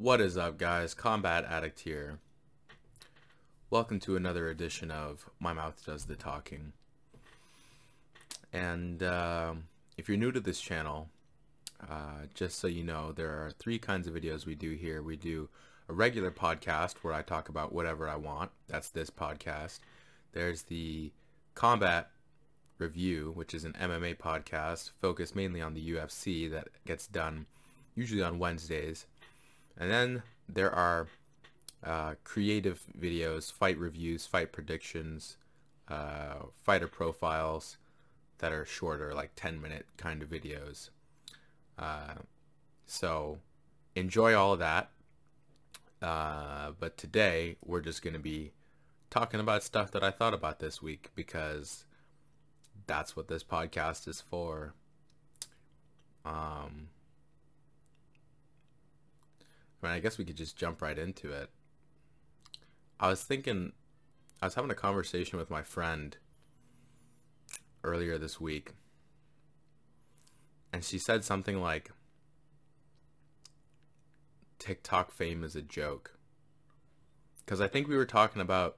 What is up, guys? Combat Addict here. Welcome to another edition of My Mouth Does the Talking. And uh, if you're new to this channel, uh, just so you know, there are three kinds of videos we do here. We do a regular podcast where I talk about whatever I want. That's this podcast. There's the combat review, which is an MMA podcast focused mainly on the UFC that gets done usually on Wednesdays. And then there are uh, creative videos, fight reviews, fight predictions, uh, fighter profiles that are shorter, like 10 minute kind of videos. Uh, so enjoy all of that. Uh, but today we're just going to be talking about stuff that I thought about this week because that's what this podcast is for. Um, I mean, I guess we could just jump right into it. I was thinking, I was having a conversation with my friend earlier this week, and she said something like, TikTok fame is a joke. Because I think we were talking about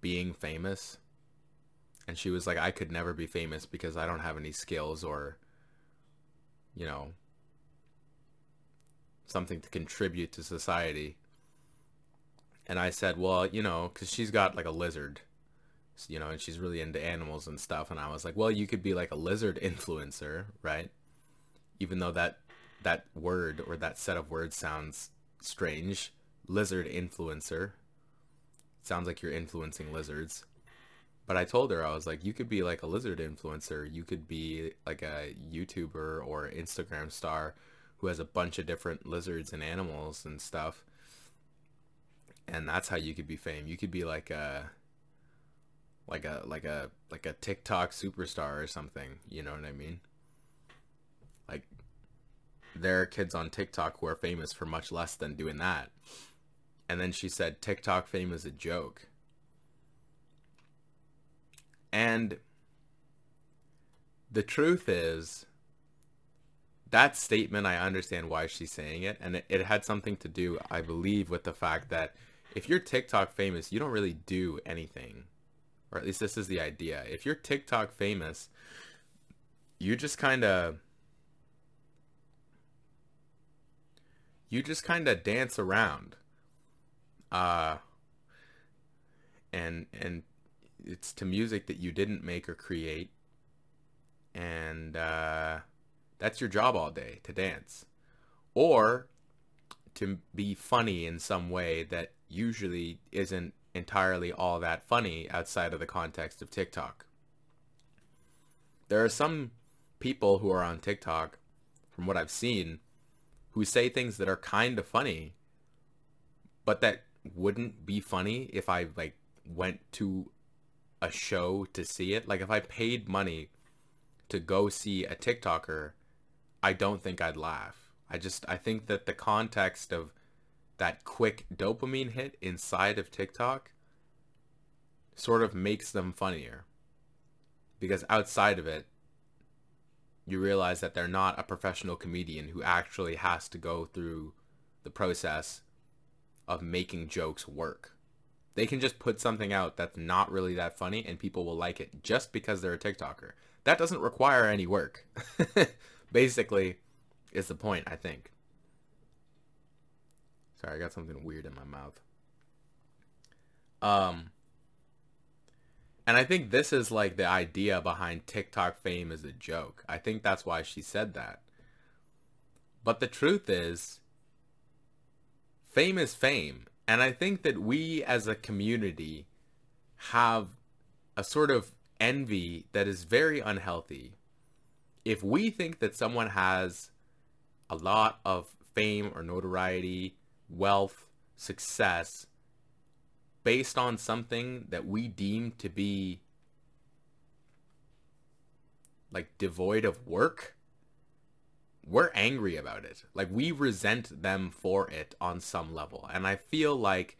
being famous, and she was like, I could never be famous because I don't have any skills or, you know, something to contribute to society. And I said, well, you know, because she's got like a lizard, you know, and she's really into animals and stuff. And I was like, well, you could be like a lizard influencer, right? Even though that that word or that set of words sounds strange. Lizard influencer. Sounds like you're influencing lizards. But I told her, I was like, you could be like a lizard influencer. You could be like a YouTuber or Instagram star who has a bunch of different lizards and animals and stuff. And that's how you could be fame. You could be like a like a like a like a TikTok superstar or something, you know what I mean? Like there are kids on TikTok who are famous for much less than doing that. And then she said TikTok fame is a joke. And the truth is that statement, I understand why she's saying it, and it, it, had something to do, I believe, with the fact that if you're TikTok famous, you don't really do anything, or at least this is the idea. If you're TikTok famous, you just kind of, you just kind of dance around, uh, and and it's to music that you didn't make or create, and uh that's your job all day, to dance. Or to be funny in some way that usually isn't entirely all that funny outside of the context of TikTok. There are some people who are on TikTok, from what I've seen, who say things that are kind of funny, but that wouldn't be funny if I like went to a show to see it. Like if I paid money to go see a TikToker I don't think I'd laugh. I just I think that the context of that quick dopamine hit inside of TikTok sort of makes them funnier. Because outside of it, you realize that they're not a professional comedian who actually has to go through the process of making jokes work. They can just put something out that's not really that funny and people will like it just because they're a TikToker. That doesn't require any work. basically is the point, I think. Sorry, I got something weird in my mouth. Um, and I think this is like the idea behind TikTok fame is a joke. I think that's why she said that. But the truth is, fame is fame. And I think that we as a community have a sort of envy that is very unhealthy if we think that someone has a lot of fame or notoriety, wealth, success based on something that we deem to be like devoid of work, we're angry about it. Like we resent them for it on some level. And I feel like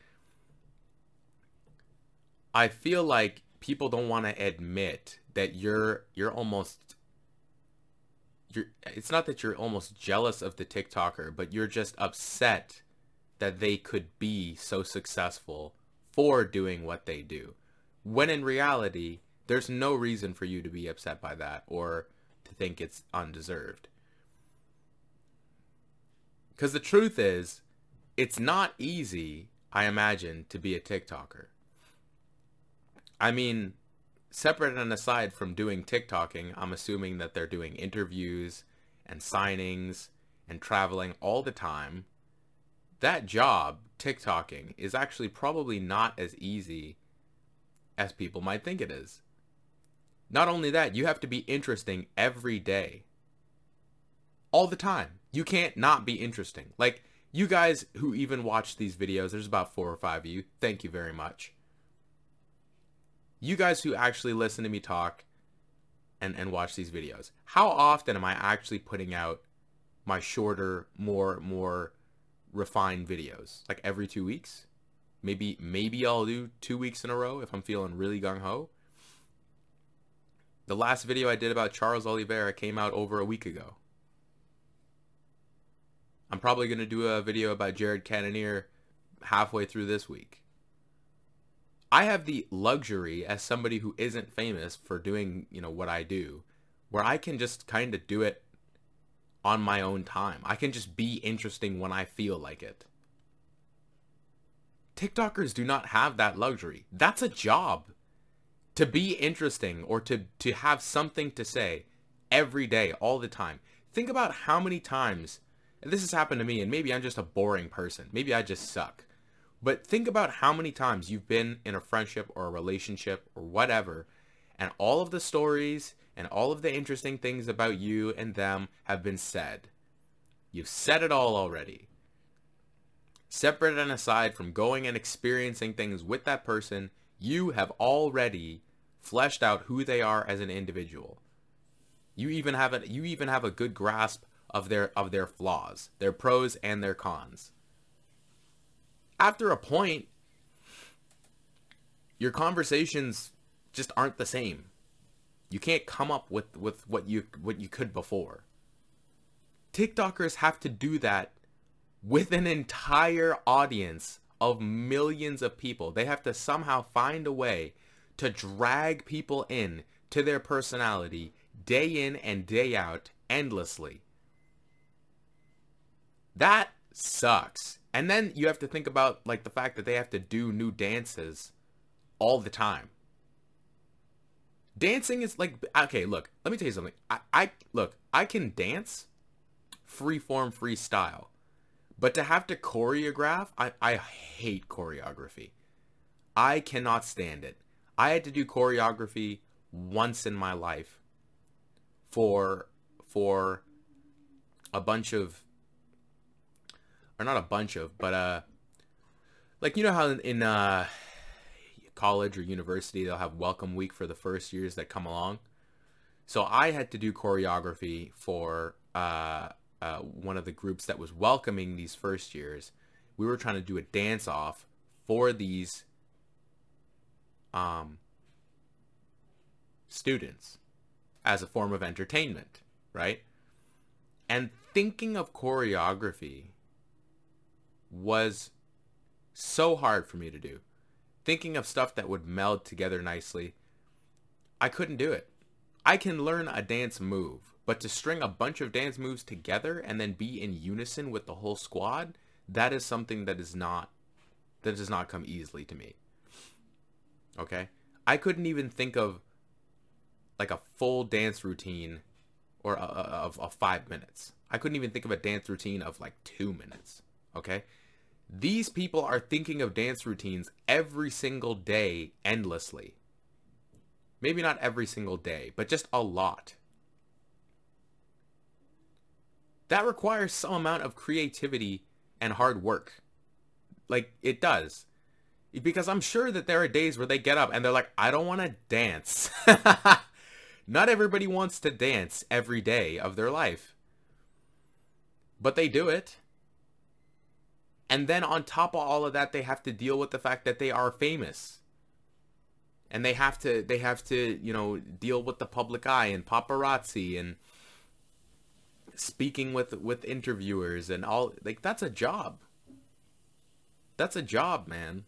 I feel like people don't want to admit that you're you're almost you're it's not that you're almost jealous of the TikToker, but you're just upset that they could be so successful for doing what they do. When in reality, there's no reason for you to be upset by that or to think it's undeserved. Cuz the truth is, it's not easy, I imagine, to be a TikToker. I mean, separate and aside from doing TikToking, I'm assuming that they're doing interviews and signings and traveling all the time. That job, TikToking, is actually probably not as easy as people might think it is. Not only that, you have to be interesting every day. All the time. You can't not be interesting. Like, you guys who even watch these videos, there's about four or five of you. Thank you very much you guys who actually listen to me talk and, and watch these videos, how often am I actually putting out my shorter, more, more refined videos? Like every two weeks? Maybe, maybe I'll do two weeks in a row if I'm feeling really gung-ho. The last video I did about Charles Oliveira came out over a week ago. I'm probably going to do a video about Jared Cannonier halfway through this week. I have the luxury as somebody who isn't famous for doing, you know, what I do, where I can just kind of do it on my own time. I can just be interesting when I feel like it. TikTokers do not have that luxury. That's a job. To be interesting or to, to have something to say every day, all the time. Think about how many times, this has happened to me, and maybe I'm just a boring person. Maybe I just suck. But think about how many times you've been in a friendship or a relationship or whatever, and all of the stories and all of the interesting things about you and them have been said. You've said it all already. Separate and aside from going and experiencing things with that person, you have already fleshed out who they are as an individual. You even have a you even have a good grasp of their of their flaws, their pros and their cons after a point, your conversations just aren't the same. You can't come up with, with what you what you could before. TikTokers have to do that with an entire audience of millions of people. They have to somehow find a way to drag people in to their personality day in and day out endlessly. That sucks. And then you have to think about like the fact that they have to do new dances all the time. Dancing is like okay, look, let me tell you something. I, I look, I can dance freeform freestyle. But to have to choreograph, I, I hate choreography. I cannot stand it. I had to do choreography once in my life for for a bunch of or not a bunch of, but uh, like you know how in, in uh, college or university they'll have welcome week for the first years that come along. So I had to do choreography for uh, uh, one of the groups that was welcoming these first years. We were trying to do a dance off for these um, students as a form of entertainment, right? And thinking of choreography was so hard for me to do. Thinking of stuff that would meld together nicely, I couldn't do it. I can learn a dance move, but to string a bunch of dance moves together and then be in unison with the whole squad, that is something that is not that does not come easily to me. Okay? I couldn't even think of like a full dance routine or of, of five minutes. I couldn't even think of a dance routine of like two minutes. Okay? These people are thinking of dance routines every single day endlessly. Maybe not every single day, but just a lot. That requires some amount of creativity and hard work. Like, it does. Because I'm sure that there are days where they get up and they're like, I don't want to dance. not everybody wants to dance every day of their life. But they do it. And then on top of all of that, they have to deal with the fact that they are famous. And they have to they have to, you know, deal with the public eye and paparazzi and speaking with with interviewers and all like that's a job. That's a job, man.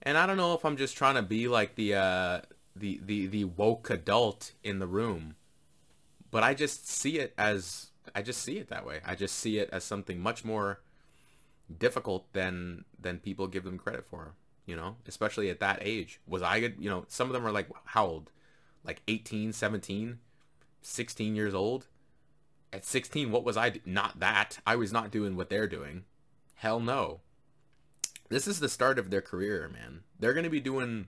And I don't know if I'm just trying to be like the uh the the the woke adult in the room. But I just see it as I just see it that way. I just see it as something much more difficult than than people give them credit for, you know, especially at that age. Was I good, you know, some of them are like how old? Like 18, 17, 16 years old. At 16, what was I do- not that. I was not doing what they're doing. Hell no. This is the start of their career, man. They're going to be doing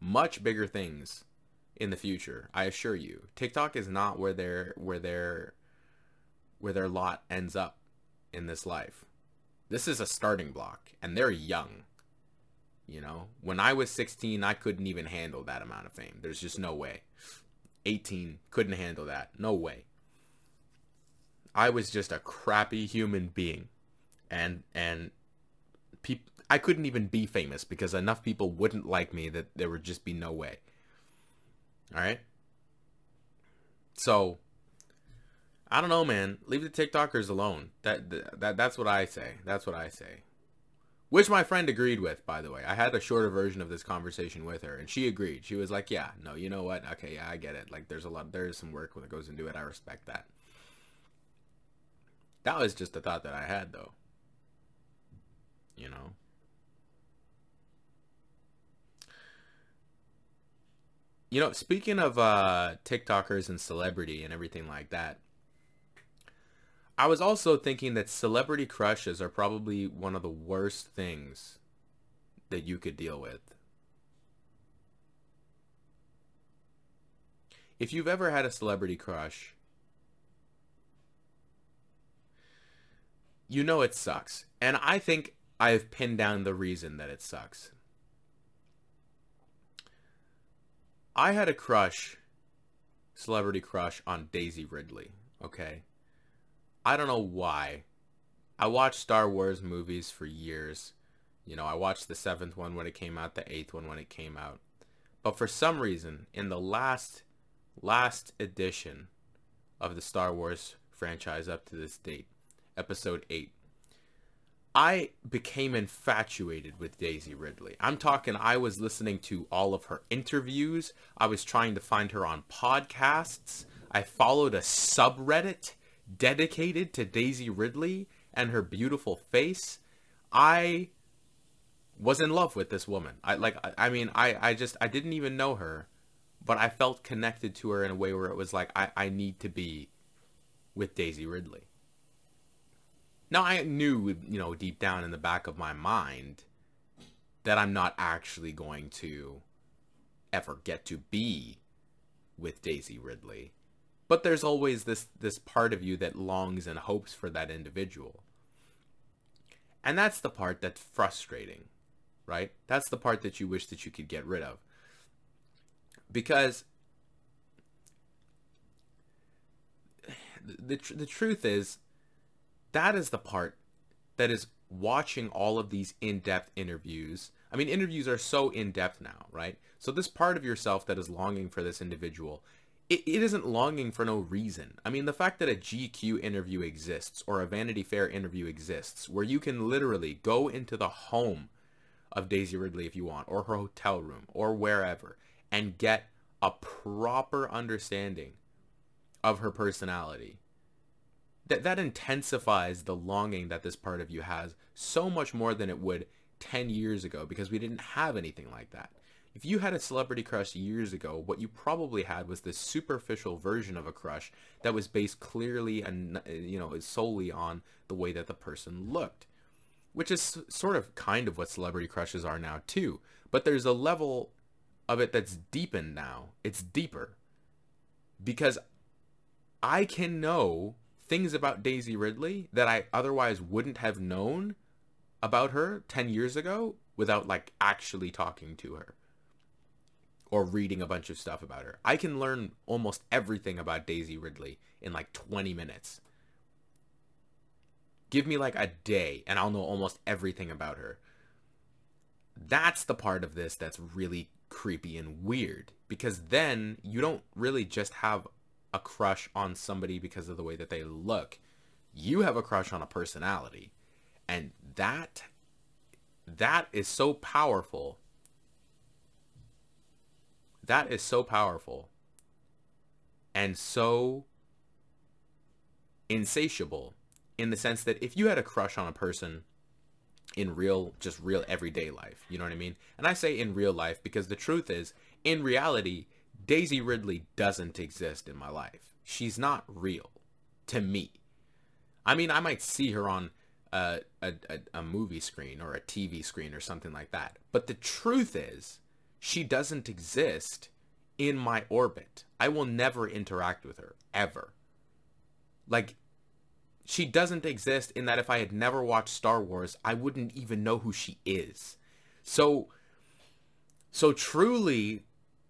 much bigger things in the future. I assure you. TikTok is not where they're where their where their lot ends up in this life. This is a starting block and they're young. You know, when I was 16, I couldn't even handle that amount of fame. There's just no way. 18 couldn't handle that. No way. I was just a crappy human being. And and people I couldn't even be famous because enough people wouldn't like me that there would just be no way. All right? So I don't know, man. Leave the TikTokers alone. That that that's what I say. That's what I say. Which my friend agreed with, by the way. I had a shorter version of this conversation with her, and she agreed. She was like, "Yeah, no, you know what? Okay, yeah, I get it. Like, there's a lot, there is some work that goes into it. I respect that." That was just a thought that I had, though. You know. You know, speaking of uh, TikTokers and celebrity and everything like that, I was also thinking that celebrity crushes are probably one of the worst things that you could deal with. If you've ever had a celebrity crush, you know it sucks. And I think I've pinned down the reason that it sucks. I had a crush, celebrity crush on Daisy Ridley, okay? I don't know why. I watched Star Wars movies for years. You know, I watched the seventh one when it came out, the eighth one when it came out. But for some reason, in the last last edition of the Star Wars franchise up to this date, episode 8, I became infatuated with Daisy Ridley. I'm talking I was listening to all of her interviews. I was trying to find her on podcasts. I followed a subreddit dedicated to Daisy Ridley and her beautiful face, I was in love with this woman. I like I mean I I just I didn't even know her, but I felt connected to her in a way where it was like I I need to be with Daisy Ridley. Now I knew, you know, deep down in the back of my mind that I'm not actually going to ever get to be with Daisy Ridley but there's always this this part of you that longs and hopes for that individual. And that's the part that's frustrating right? That's the part that you wish that you could get rid of. Because the, the truth is that is the part that is watching all of these in-depth interviews. I mean interviews are so in-depth now right? So this part of yourself that is longing for this individual it, it isn't longing for no reason. I mean, the fact that a GQ interview exists or a Vanity Fair interview exists where you can literally go into the home of Daisy Ridley if you want, or her hotel room, or wherever, and get a proper understanding of her personality. That that intensifies the longing that this part of you has so much more than it would 10 years ago because we didn't have anything like that. If you had a celebrity crush years ago, what you probably had was this superficial version of a crush that was based clearly and you know solely on the way that the person looked, which is sort of kind of what celebrity crushes are now too. But there's a level of it that's deepened now. It's deeper because I can know things about Daisy Ridley that I otherwise wouldn't have known about her 10 years ago without like actually talking to her or reading a bunch of stuff about her. I can learn almost everything about Daisy Ridley in like 20 minutes. Give me like a day and I'll know almost everything about her. That's the part of this that's really creepy and weird because then you don't really just have a crush on somebody because of the way that they look. You have a crush on a personality. And that that is so powerful. That is so powerful and so insatiable in the sense that if you had a crush on a person in real just real everyday life you know what i mean? And i say in real life because the truth is in reality daisy ridley doesn't exist in my life. She's not real to me. I mean i might see her on a, a, a, movie screen or a tv screen or something like that but the truth is she doesn't exist in my orbit i will never interact with her ever like she doesn't exist in that if I had never watched Star Wars, I wouldn't even know who she is. So so truly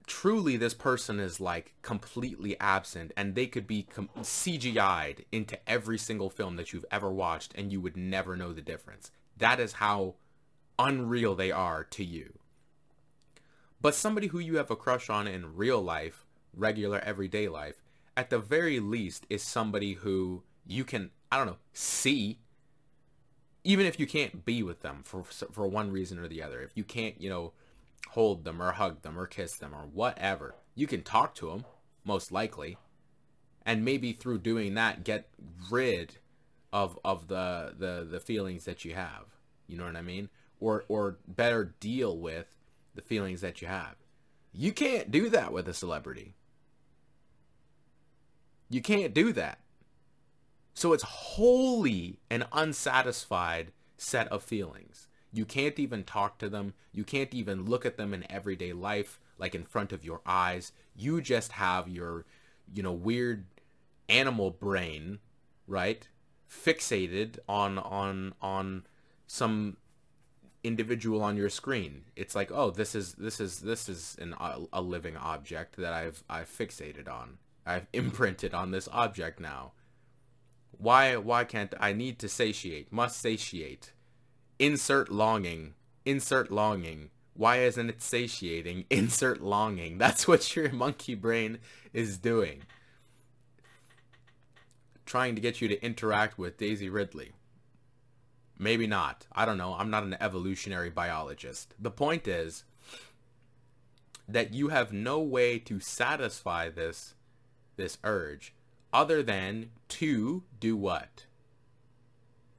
truly this person is like completely absent and they could be com- CGI'd into every single film that you've ever watched and you would never know the difference. That is how unreal they are to you. But somebody who you have a crush on in real life, regular everyday life, at the very least is somebody who you can I don't know, see, even if you can't be with them for for one reason or the other, if you can't, you know, hold them or hug them or kiss them or whatever, you can talk to them most likely, and maybe through doing that get rid of of the the the feelings that you have. You know what I mean? Or or better deal with the feelings that you have. You can't do that with a celebrity. You can't do that. So it's wholly an unsatisfied set of feelings. You can't even talk to them. You can't even look at them in everyday life, like in front of your eyes. You just have your, you know, weird animal brain, right? Fixated on on on some individual on your screen. It's like, oh, this is this is this is an a living object that I've I've fixated on. I've imprinted on this object now. Why why can't I need to satiate? Must satiate. Insert longing. Insert longing. Why isn't it satiating? Insert longing. That's what your monkey brain is doing. Trying to get you to interact with Daisy Ridley. Maybe not. I don't know. I'm not an evolutionary biologist. The point is that you have no way to satisfy this this urge other than to do what?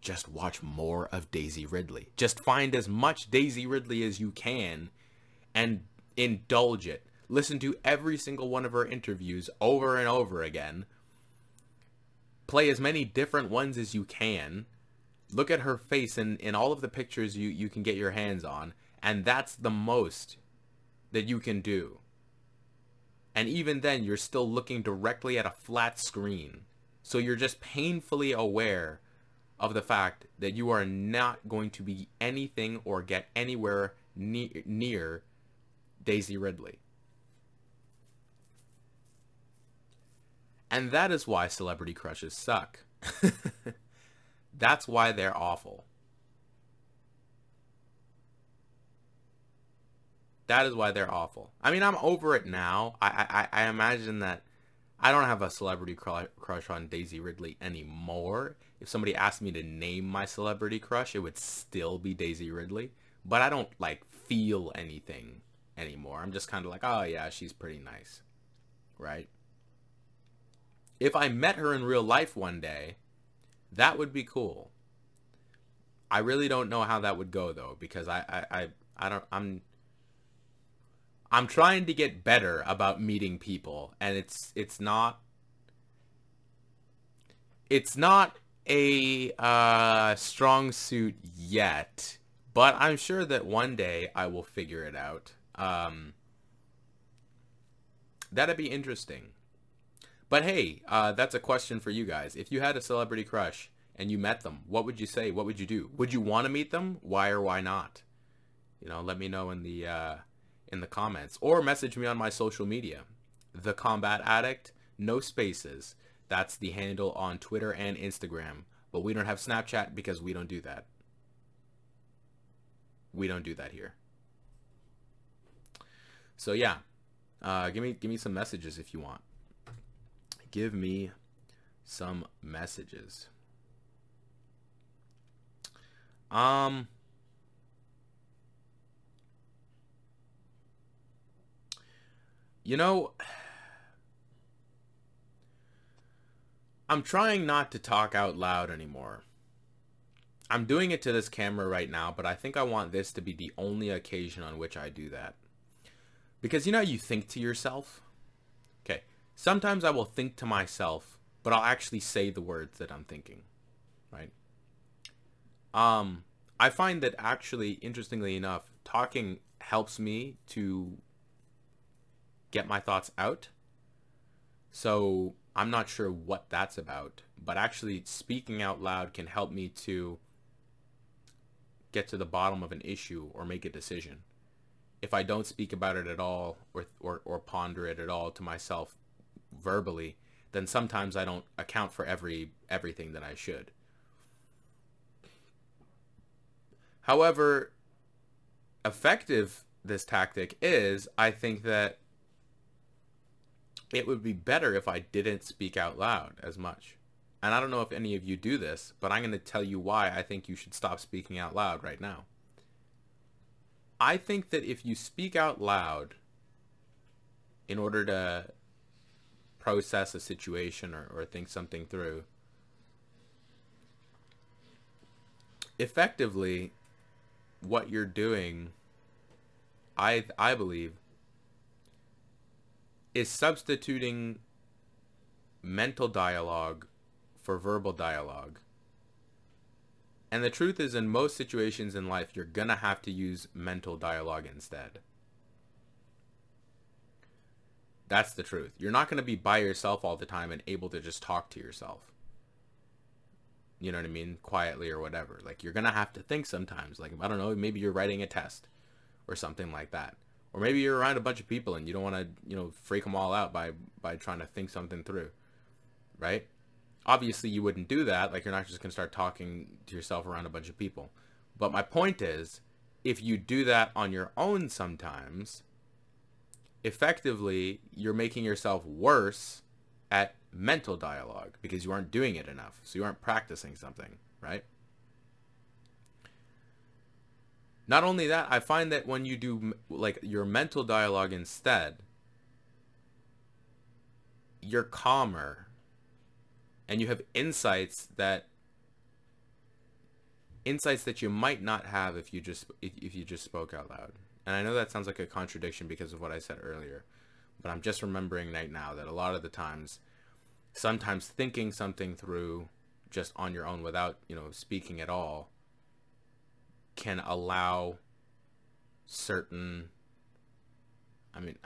Just watch more of Daisy Ridley. Just find as much Daisy Ridley as you can and indulge it. Listen to every single one of her interviews over and over again. Play as many different ones as you can. Look at her face in, in all of the pictures you, you can get your hands on. And that's the most that you can do. And even then, you're still looking directly at a flat screen. So you're just painfully aware of the fact that you are not going to be anything or get anywhere ne- near Daisy Ridley. And that is why celebrity crushes suck. That's why they're awful. That is why they're awful. I mean, I'm over it now. I I, I imagine that I don't have a celebrity crush on Daisy Ridley anymore. If somebody asked me to name my celebrity crush, it would still be Daisy Ridley. But I don't like feel anything anymore. I'm just kind of like, oh yeah, she's pretty nice, right? If I met her in real life one day, that would be cool. I really don't know how that would go though, because I I I, I don't I'm I'm trying to get better about meeting people and it's it's not it's not a uh, strong suit yet, but I'm sure that one day I will figure it out. Um, that'd be interesting. But hey, uh, that's a question for you guys. If you had a celebrity crush and you met them, what would you say? What would you do? Would you want to meet them? Why or why not? You know, let me know in the uh, in the comments or message me on my social media. The Combat Addict, no spaces. That's the handle on Twitter and Instagram. But we don't have Snapchat because we don't do that. We don't do that here. So yeah, uh, give me give me some messages if you want. Give me some messages. Um You know, I'm trying not to talk out loud anymore. I'm doing it to this camera right now, but I think I want this to be the only occasion on which I do that. Because you know you think to yourself? Sometimes I will think to myself, but I'll actually say the words that I'm thinking, right? Um, I find that actually, interestingly enough, talking helps me to get my thoughts out. So I'm not sure what that's about, but actually speaking out loud can help me to get to the bottom of an issue or make a decision. If I don't speak about it at all or, or, or ponder it at all to myself verbally, then sometimes I don't account for every everything that I should. However, effective this tactic is, I think that it would be better if I didn't speak out loud as much. And I don't know if any of you do this, but I'm going to tell you why I think you should stop speaking out loud right now. I think that if you speak out loud in order to process a situation or, or think something through, effectively, what you're doing, I, I believe, is substituting mental dialogue for verbal dialogue. And the truth is, in most situations in life, you're going to have to use mental dialogue instead. That's the truth. You're not going to be by yourself all the time and able to just talk to yourself. You know what I mean? Quietly or whatever. Like, you're going to have to think sometimes. Like, I don't know, maybe you're writing a test or something like that. Or maybe you're around a bunch of people and you don't want to, you know, freak them all out by, by trying to think something through. Right? Obviously, you wouldn't do that. Like, you're not just going to start talking to yourself around a bunch of people. But my point is, if you do that on your own sometimes, effectively, you're making yourself worse at mental dialogue because you aren't doing it enough. So you aren't practicing something, right? Not only that, I find that when you do like your mental dialogue instead, you're calmer and you have insights that insights that you might not have if you just if you just spoke out loud. And I know that sounds like a contradiction because of what I said earlier, but I'm just remembering right now that a lot of the times sometimes thinking something through just on your own without, you know, speaking at all can allow certain I mean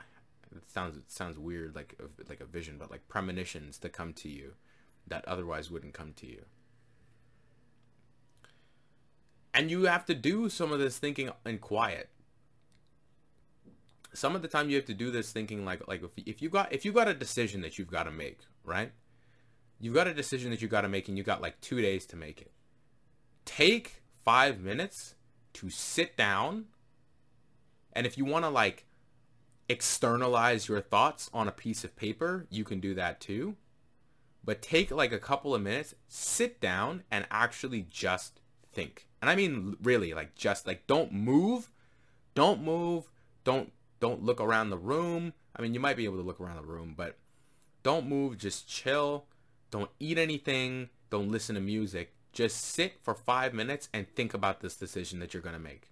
it sounds it sounds weird like a, like a vision but like premonitions to come to you that otherwise wouldn't come to you. And you have to do some of this thinking in quiet. Some of the time you have to do this thinking like like if, if you got if you got a decision that you've got to make, right? You've got a decision that you got to make and you got like 2 days to make it. Take 5 minutes to sit down and if you want to like externalize your thoughts on a piece of paper, you can do that too. But take like a couple of minutes, sit down and actually just think. And I mean really like just like don't move. Don't move. Don't don't look around the room. I mean, you might be able to look around the room, but don't move, just chill. Don't eat anything. Don't listen to music. Just sit for five minutes and think about this decision that you're going to make.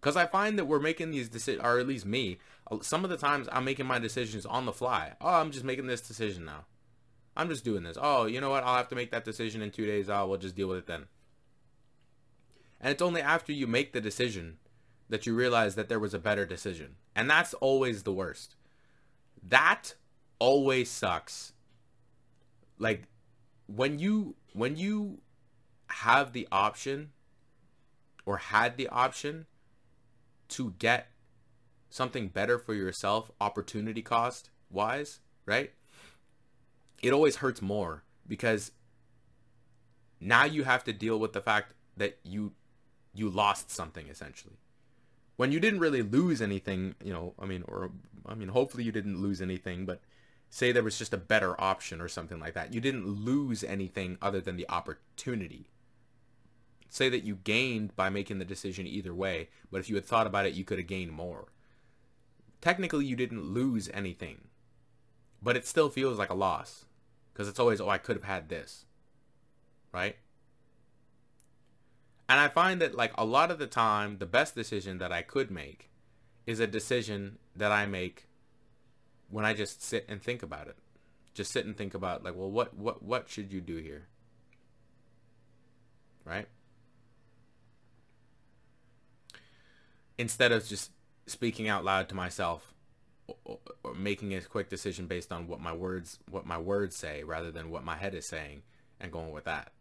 Because I find that we're making these decisions, or at least me, some of the times I'm making my decisions on the fly. Oh, I'm just making this decision now. I'm just doing this. Oh, you know what? I'll have to make that decision in two days. Oh, we'll just deal with it then. And it's only after you make the decision that you realize that there was a better decision. And that's always the worst. That always sucks. Like when you when you have the option or had the option to get something better for yourself opportunity cost wise right it always hurts more because now you have to deal with the fact that you you lost something essentially when you didn't really lose anything, you know, I mean, or, I mean, hopefully you didn't lose anything, but say there was just a better option or something like that. You didn't lose anything other than the opportunity. Say that you gained by making the decision either way, but if you had thought about it, you could have gained more. Technically, you didn't lose anything, but it still feels like a loss because it's always, oh, I could have had this, right? And I find that like a lot of the time, the best decision that I could make is a decision that I make when I just sit and think about it. Just sit and think about like, well, what what what should you do here? Right? Instead of just speaking out loud to myself or, or making a quick decision based on what my words what my words say rather than what my head is saying and going with that.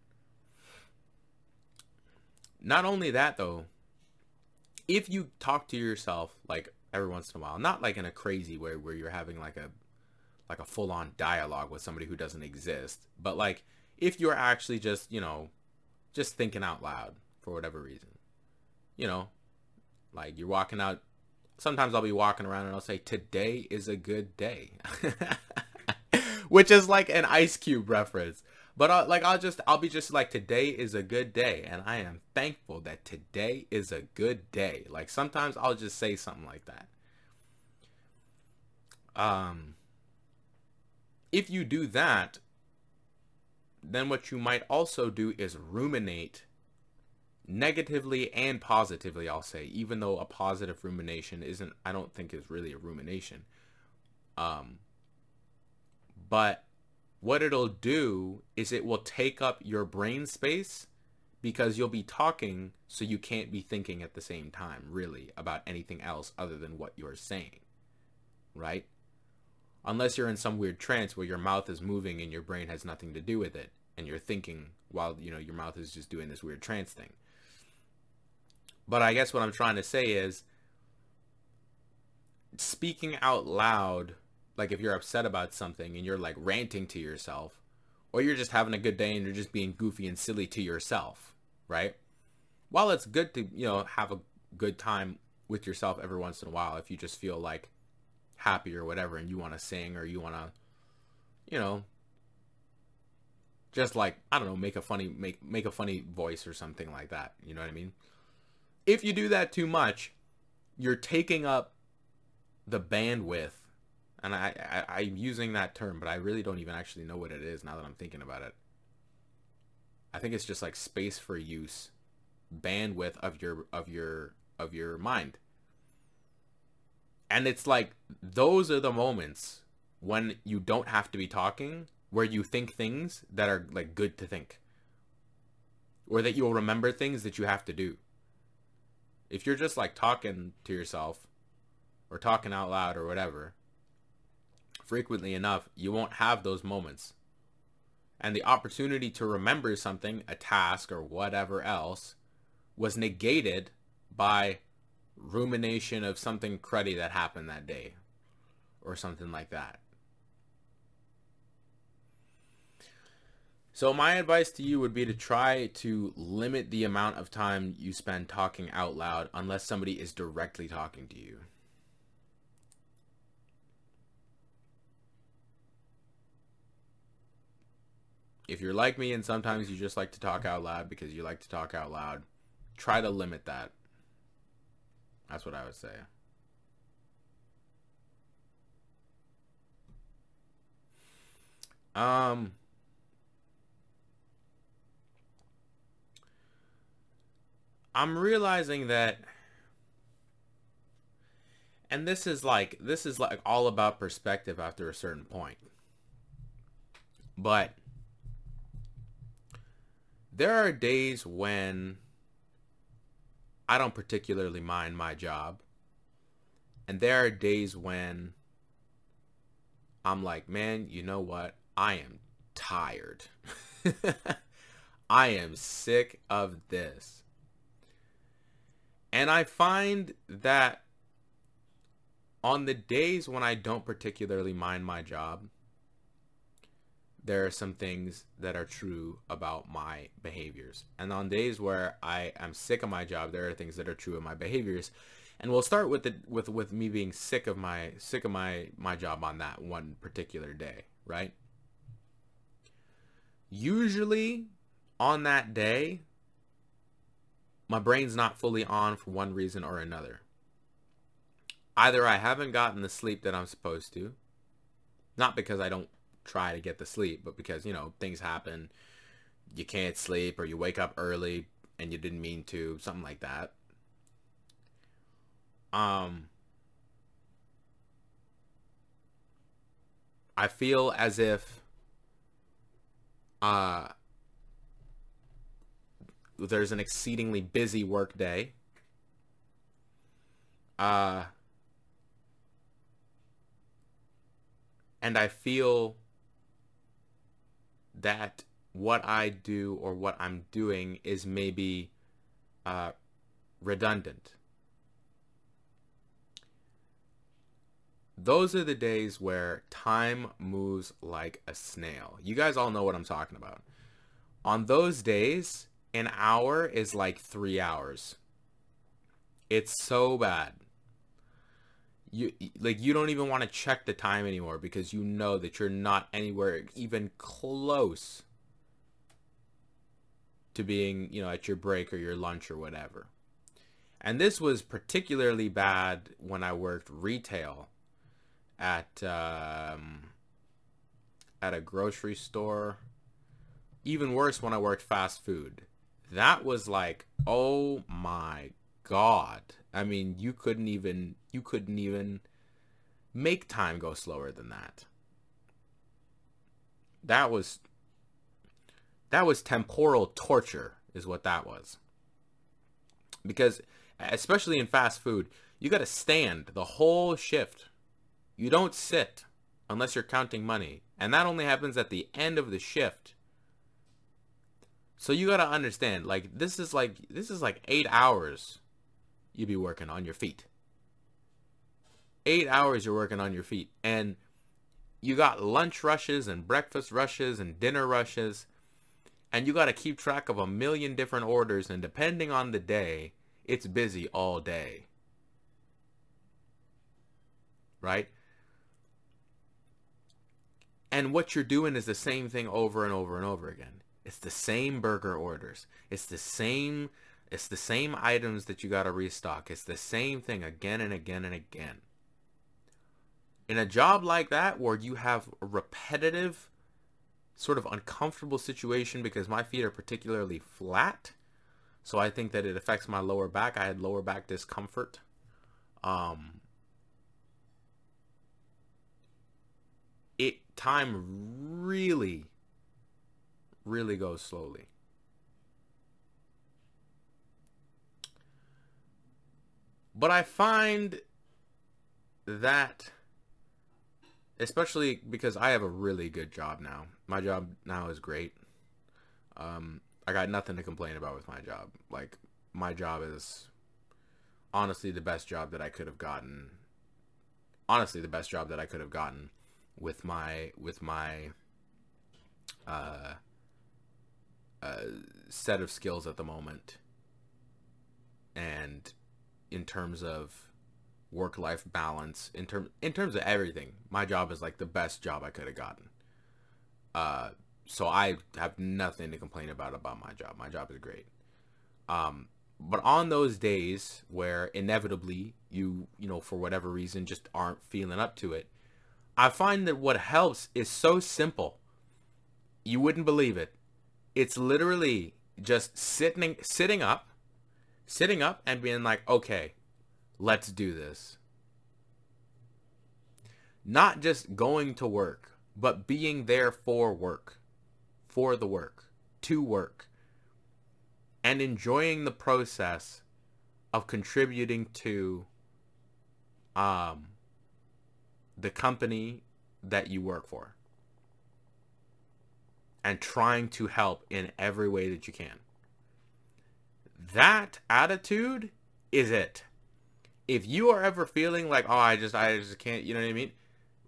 Not only that though, if you talk to yourself like every once in a while, not like in a crazy way where you're having like a like a full on dialogue with somebody who doesn't exist, but like if you're actually just, you know, just thinking out loud for whatever reason. You know, like you're walking out sometimes I'll be walking around and I'll say today is a good day. Which is like an Ice Cube reference. But I'll, like I'll just I'll be just like today is a good day and I am thankful that today is a good day. Like sometimes I'll just say something like that. Um if you do that then what you might also do is ruminate negatively and positively I'll say even though a positive rumination isn't I don't think is really a rumination. Um but what it'll do is it will take up your brain space because you'll be talking so you can't be thinking at the same time really about anything else other than what you're saying right? Unless you're in some weird trance where your mouth is moving and your brain has nothing to do with it and you're thinking while you know your mouth is just doing this weird trance thing. But i guess what i'm trying to say is speaking out loud like if you're upset about something and you're like ranting to yourself or you're just having a good day and you're just being goofy and silly to yourself, right? While it's good to, you know, have a good time with yourself every once in a while if you just feel like happy or whatever and you want to sing or you want to you know just like I don't know make a funny make make a funny voice or something like that, you know what I mean? If you do that too much, you're taking up the bandwidth and I, I I'm using that term, but I really don't even actually know what it is now that I'm thinking about it. I think it's just like space for use, bandwidth of your of your of your mind. And it's like those are the moments when you don't have to be talking where you think things that are like good to think. Or that you'll remember things that you have to do. If you're just like talking to yourself or talking out loud or whatever, frequently enough, you won't have those moments. And the opportunity to remember something, a task or whatever else, was negated by rumination of something cruddy that happened that day or something like that. So my advice to you would be to try to limit the amount of time you spend talking out loud unless somebody is directly talking to you. If you're like me and sometimes you just like to talk out loud because you like to talk out loud, try to limit that. That's what I would say. Um I'm realizing that and this is like this is like all about perspective after a certain point. But there are days when I don't particularly mind my job. And there are days when I'm like, man, you know what? I am tired. I am sick of this. And I find that on the days when I don't particularly mind my job, there are some things that are true about my behaviors. And on days where I am sick of my job, there are things that are true of my behaviors. And we'll start with the with with me being sick of my sick of my my job on that one particular day, right? Usually on that day, my brain's not fully on for one reason or another. Either I haven't gotten the sleep that I'm supposed to, not because I don't try to get the sleep, but because, you know, things happen. You can't sleep or you wake up early and you didn't mean to, something like that. Um I feel as if uh there's an exceedingly busy work day. Uh and I feel that what I do or what I'm doing is maybe uh, redundant. Those are the days where time moves like a snail. You guys all know what I'm talking about. On those days, an hour is like three hours. It's so bad you like you don't even want to check the time anymore because you know that you're not anywhere even close to being you know at your break or your lunch or whatever. And this was particularly bad when i worked retail at um, at a grocery store. Even worse when i worked fast food. That was like oh my god I mean, you couldn't even you couldn't even make time go slower than that. That was that was temporal torture is what that was. Because especially in fast food, you got to stand the whole shift. You don't sit unless you're counting money, and that only happens at the end of the shift. So you got to understand like this is like this is like 8 hours you be working on your feet. Eight hours you're working on your feet. And you got lunch rushes and breakfast rushes and dinner rushes. And you got to keep track of a million different orders. And depending on the day, it's busy all day. Right? And what you're doing is the same thing over and over and over again. It's the same burger orders. It's the same it's the same items that you got to restock. It's the same thing again and again and again. In a job like that where you have a repetitive sort of uncomfortable situation because my feet are particularly flat, so I think that it affects my lower back. I had lower back discomfort. Um, it time really, really goes slowly. But I find that especially because I have a really good job now. My job now is great. Um, I got nothing to complain about with my job. Like my job is honestly the best job that I could have gotten. Honestly, the best job that I could have gotten with my with my uh, uh, set of skills at the moment. And in terms of work life balance in terms in terms of everything my job is like the best job i could have gotten. Uh so i have nothing to complain about about my job. My job is great. Um but on those days where inevitably you you know for whatever reason just aren't feeling up to it i find that what helps is so simple. You wouldn't believe it. It's literally just sitting sitting up sitting up and being like, okay, let's do this. Not just going to work, but being there for work, for the work, to work, and enjoying the process of contributing to um, the company that you work for and trying to help in every way that you can. That attitude is it. If you are ever feeling like, oh, I just, I just can't, you know what I mean?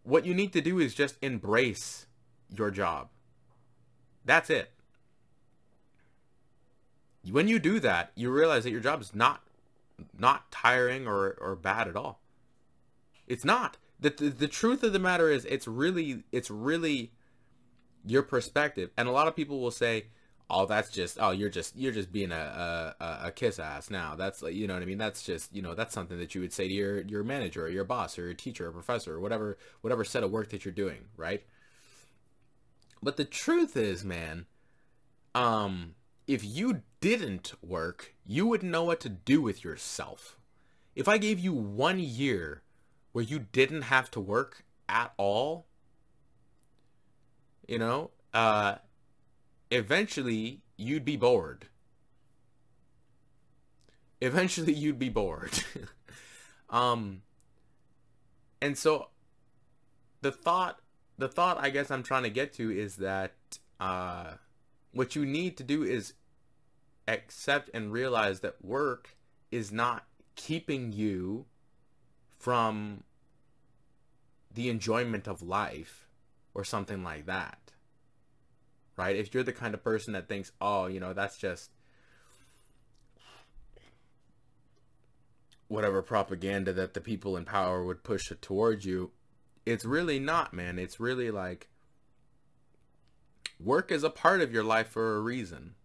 What you need to do is just embrace your job. That's it. When you do that, you realize that your job is not not tiring or, or bad at all. It's not. The, the, the truth of the matter is it's really it's really your perspective. And a lot of people will say, "Oh, that's just oh, you're just you're just being a a, a kiss ass now." That's like you know what I mean. That's just you know that's something that you would say to your your manager or your boss or your teacher or professor or whatever whatever set of work that you're doing, right? But the truth is, man, um, if you didn't work, you wouldn't know what to do with yourself. If I gave you one year where you didn't have to work at all, you know, uh, eventually you'd be bored. Eventually you'd be bored. um, and so the thought, the thought I guess I'm trying to get to is that, uh, what you need to do is accept and realize that work is not keeping you from the enjoyment of life or something like that. Right? If you're the kind of person that thinks, oh, you know, that's just whatever propaganda that the people in power would push towards you, it's really not, man. It's really like work is a part of your life for a reason.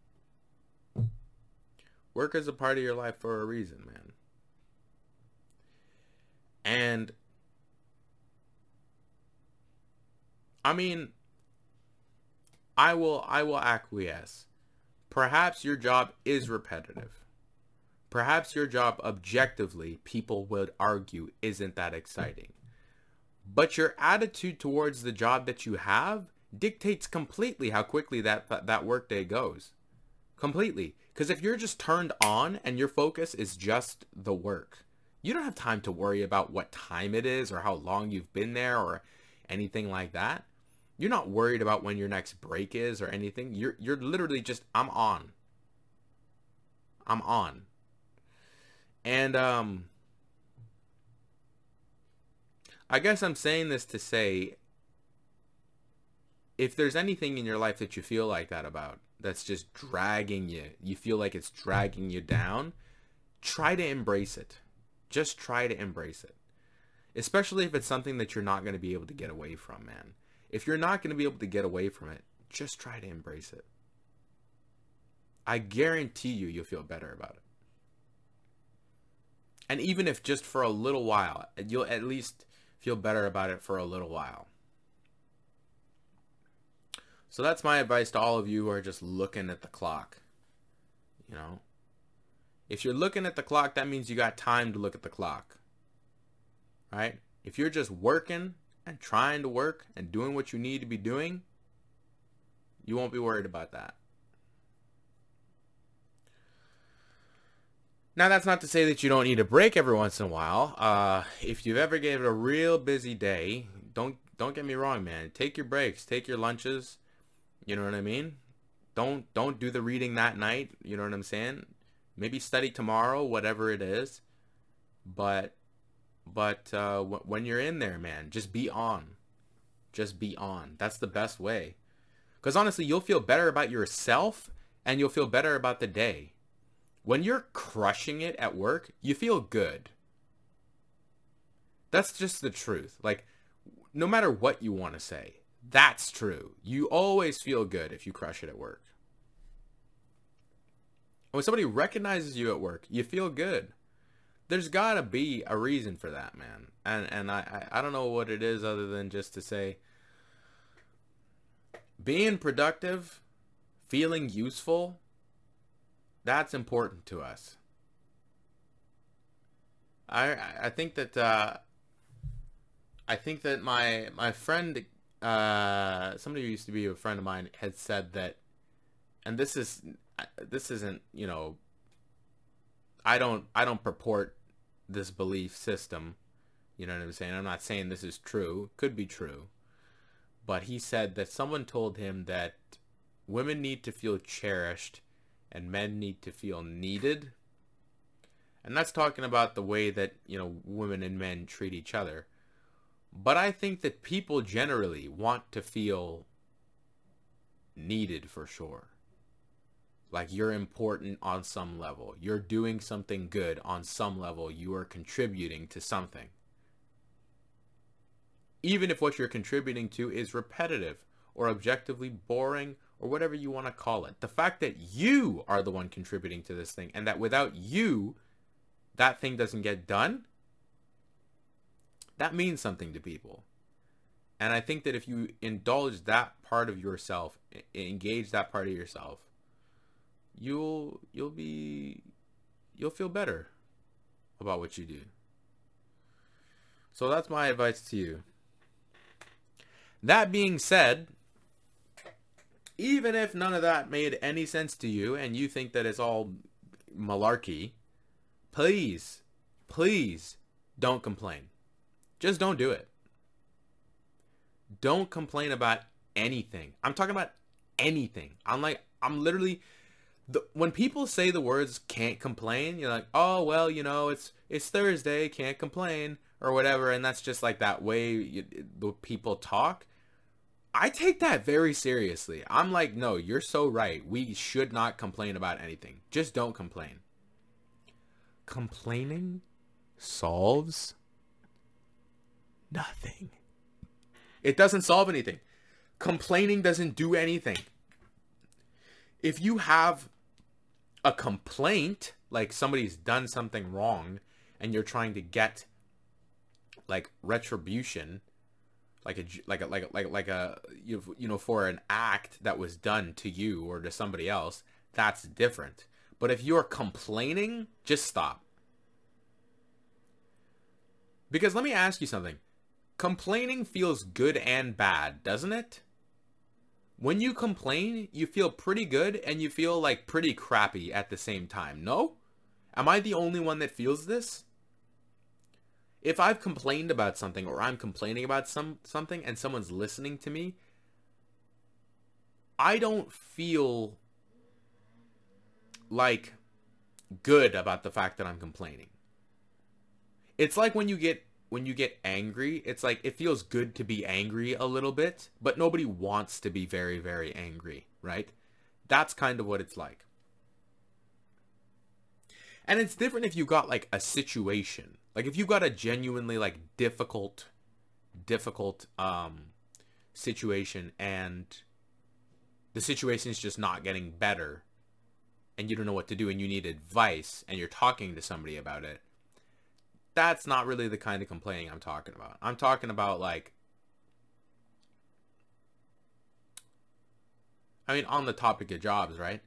Work is a part of your life for a reason, man. And I mean, I will I will acquiesce. Perhaps your job is repetitive. Perhaps your job objectively people would argue isn't that exciting. But your attitude towards the job that you have dictates completely how quickly that that, that workday goes. Completely. Because if you're just turned on and your focus is just the work, you don't have time to worry about what time it is or how long you've been there or anything like that. You're not worried about when your next break is or anything. You're you're literally just I'm on. I'm on. And um I guess I'm saying this to say if there's anything in your life that you feel like that about, that's just dragging you, you feel like it's dragging you down, try to embrace it. Just try to embrace it. Especially if it's something that you're not going to be able to get away from, man. If you're not going to be able to get away from it, just try to embrace it. I guarantee you, you'll feel better about it. And even if just for a little while, you'll at least feel better about it for a little while. So that's my advice to all of you who are just looking at the clock. You know, if you're looking at the clock, that means you got time to look at the clock. Right? If you're just working and trying to work and doing what you need to be doing, you won't be worried about that. Now that's not to say that you don't need a break every once in a while. Uh, if you've ever gave it a real busy day, don't don't get me wrong, man. Take your breaks, take your lunches, you know what I mean? Don't don't do the reading that night. You know what I'm saying? Maybe study tomorrow, whatever it is. But but uh, w- when you're in there, man, just be on. Just be on. That's the best way. Because honestly, you'll feel better about yourself and you'll feel better about the day. When you're crushing it at work, you feel good. That's just the truth. Like, no matter what you want to say, that's true. You always feel good if you crush it at work. When somebody recognizes you at work, you feel good. There's got to be a reason for that, man. And and I, I don't know what it is other than just to say being productive, feeling useful, that's important to us. I I think that uh, I think that my my friend uh, somebody who used to be a friend of mine had said that, and this is this isn't you know. I don't I don't purport this belief system. You know what I'm saying? I'm not saying this is true. Could be true. But he said that someone told him that women need to feel cherished and men need to feel needed. And that's talking about the way that, you know, women and men treat each other. But I think that people generally want to feel needed for sure. Like you're important on some level. You're doing something good on some level. You are contributing to something. Even if what you're contributing to is repetitive or objectively boring or whatever you want to call it. The fact that you are the one contributing to this thing and that without you, that thing doesn't get done, that means something to people. And I think that if you indulge that part of yourself, engage that part of yourself, you'll you'll be you'll feel better about what you do. So that's my advice to you. That being said, even if none of that made any sense to you and you think that it's all malarkey, please, please don't complain. Just don't do it. Don't complain about anything. I'm talking about anything. I'm like, I'm literally, the, when people say the words can't complain, you're like, oh, well, you know, it's, it's Thursday, can't complain or whatever. And that's just like that way you, the people talk. I take that very seriously. I'm like, no, you're so right. We should not complain about anything. Just don't complain. Complaining solves nothing. It doesn't solve anything. Complaining doesn't do anything. If you have a complaint, like somebody's done something wrong and you're trying to get like retribution, like a like a like a, like like a you know for an act that was done to you or to somebody else, that's different. But if you're complaining, just stop. Because let me ask you something. Complaining feels good and bad, doesn't it? When you complain, you feel pretty good and you feel like pretty crappy at the same time. No? Am I the only one that feels this? If I've complained about something or I'm complaining about some something and someone's listening to me, I don't feel like good about the fact that I'm complaining. It's like when you get when you get angry, it's like it feels good to be angry a little bit, but nobody wants to be very very angry, right? That's kind of what it's like. And it's different if you got like a situation. Like if you got a genuinely like difficult difficult um situation and the situation is just not getting better and you don't know what to do and you need advice and you're talking to somebody about it that's not really the kind of complaining I'm talking about. I'm talking about like I mean on the topic of jobs, right?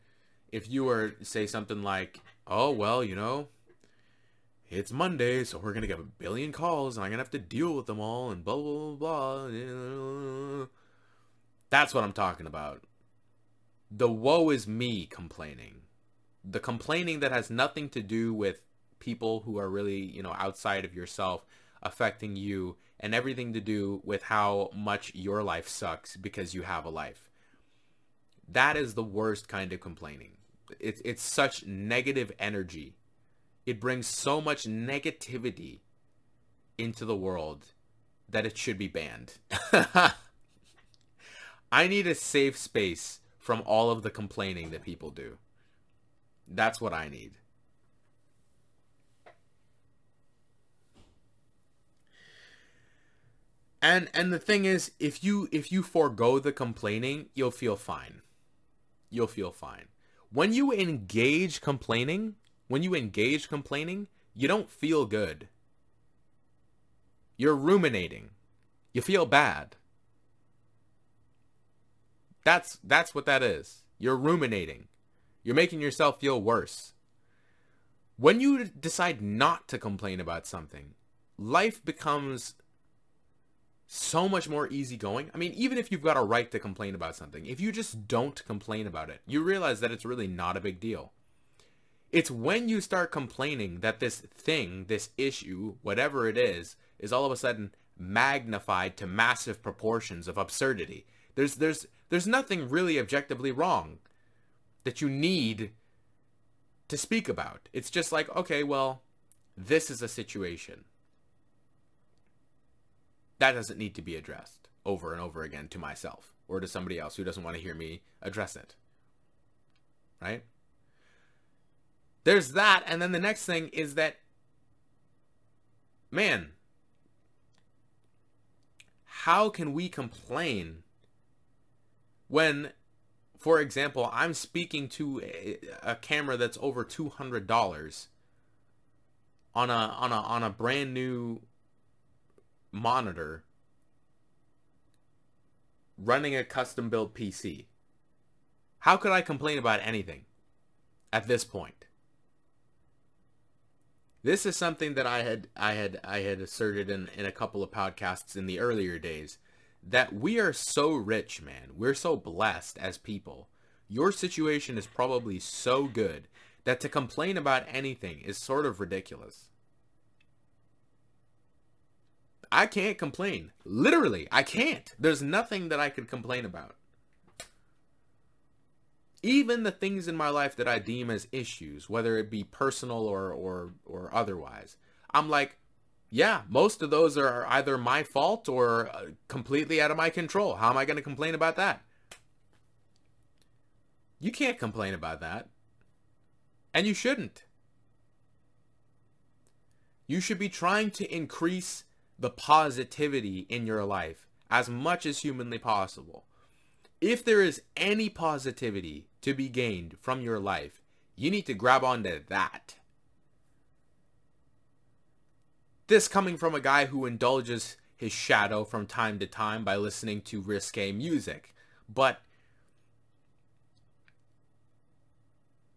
If you were say something like, "Oh, well, you know, it's Monday, so we're going to get a billion calls and I'm going to have to deal with them all and blah blah blah." blah. That's what I'm talking about. The woe is me complaining. The complaining that has nothing to do with people who are really, you know, outside of yourself affecting you and everything to do with how much your life sucks because you have a life. That is the worst kind of complaining. It's it's such negative energy. It brings so much negativity into the world that it should be banned. I need a safe space from all of the complaining that people do. That's what I need. And and the thing is, if you if you forego the complaining, you'll feel fine. You'll feel fine. When you engage complaining, when you engage complaining, you don't feel good. You're ruminating. You feel bad. That's that's what that is. You're ruminating. You're making yourself feel worse. When you decide not to complain about something, life becomes so much more easygoing. I mean, even if you've got a right to complain about something, if you just don't complain about it, you realize that it's really not a big deal. It's when you start complaining that this thing, this issue, whatever it is, is all of a sudden magnified to massive proportions of absurdity. There's there's there's nothing really objectively wrong that you need to speak about. It's just like, okay, well, this is a situation that doesn't need to be addressed over and over again to myself or to somebody else who doesn't want to hear me address it. right? There's that, and then the next thing is that, man, how can we complain when, for example, I'm speaking to a, a camera that's over two hundred dollars on a on a on a brand new monitor running a custom built PC. How could I complain about anything at this point? This is something that I had I had I had asserted in, in a couple of podcasts in the earlier days that we are so rich, man. We're so blessed as people. Your situation is probably so good that to complain about anything is sort of ridiculous. I can't complain. Literally, I can't. There's nothing that I could complain about. Even the things in my life that I deem as issues, whether it be personal or or or otherwise, I'm like, yeah, most of those are either my fault or uh, completely out of my control. How am I going to complain about that? You can't complain about that. And you shouldn't. You should be trying to increase the positivity in your life as much as humanly possible. If there is any positivity to be gained from your life, you need to grab onto that. This coming from a guy who indulges his shadow from time to time by listening to risque music. But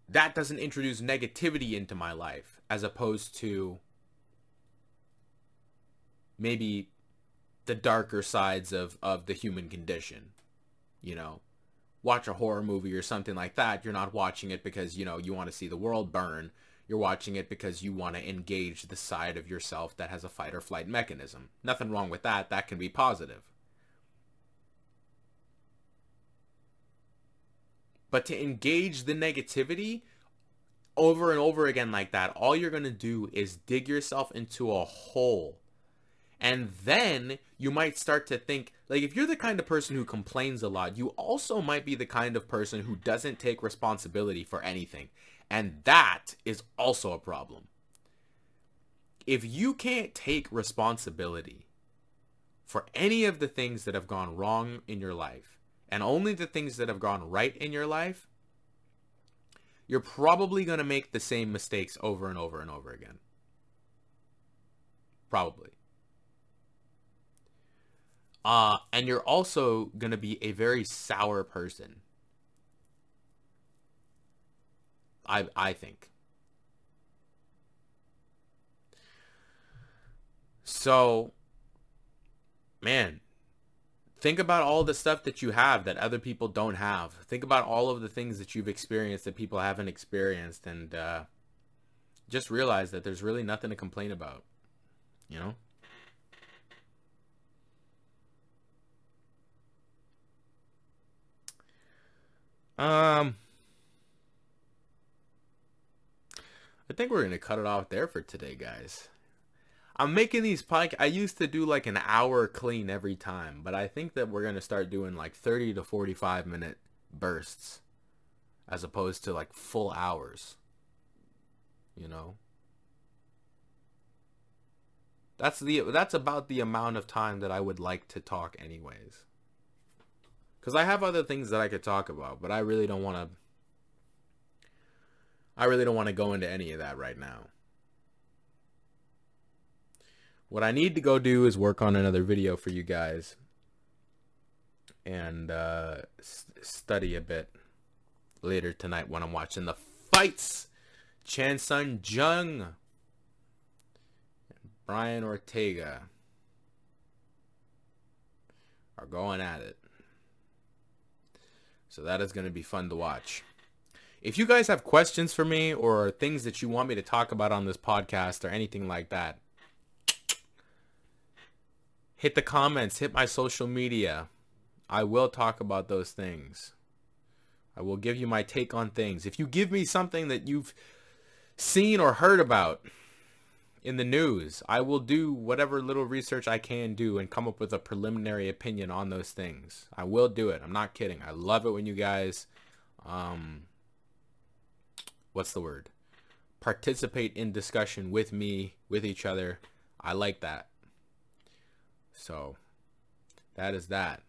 that doesn't introduce negativity into my life as opposed to maybe the darker sides of of the human condition you know? Watch a horror movie or something like that you're not watching it because you know you want to see the world burn. You're watching it because you want to engage the side of yourself that has a fight or flight mechanism. Nothing wrong with that that can be positive. But to engage the negativity over and over again like that all you're going to do is dig yourself into a hole and then you might start to think, like, if you're the kind of person who complains a lot, you also might be the kind of person who doesn't take responsibility for anything. And that is also a problem. If you can't take responsibility for any of the things that have gone wrong in your life, and only the things that have gone right in your life, you're probably going to make the same mistakes over and over and over again. Probably. Uh, and you're also going to be a very sour person. I I think. So, man, think about all the stuff that you have that other people don't have. Think about all of the things that you've experienced that people haven't experienced and uh, just realize that there's really nothing to complain about, you know? Um, I think we're gonna cut it off there for today, guys. I'm making these podcasts. I used to do like an hour clean every time, but I think that we're gonna start doing like 30 to 45 minute bursts, as opposed to like full hours. You know. That's the that's about the amount of time that I would like to talk anyways. Because I have other things that I could talk about, but I really don't want to. I really don't want to go into any of that right now. What I need to go do is work on another video for you guys and uh, study a bit later tonight when I'm watching the fights. Chan Sung Jung and Brian Ortega are going at it. So that is going to be fun to watch. If you guys have questions for me or things that you want me to talk about on this podcast or anything like that, hit the comments, hit my social media. I will talk about those things. I will give you my take on things. If you give me something that you've seen or heard about, in the news. I will do whatever little research I can do and come up with a preliminary opinion on those things. I will do it. I'm not kidding. I love it when you guys um, what's the word? Participate in discussion with me, with each other. I like that. So that is that.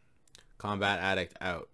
Combat Addict out.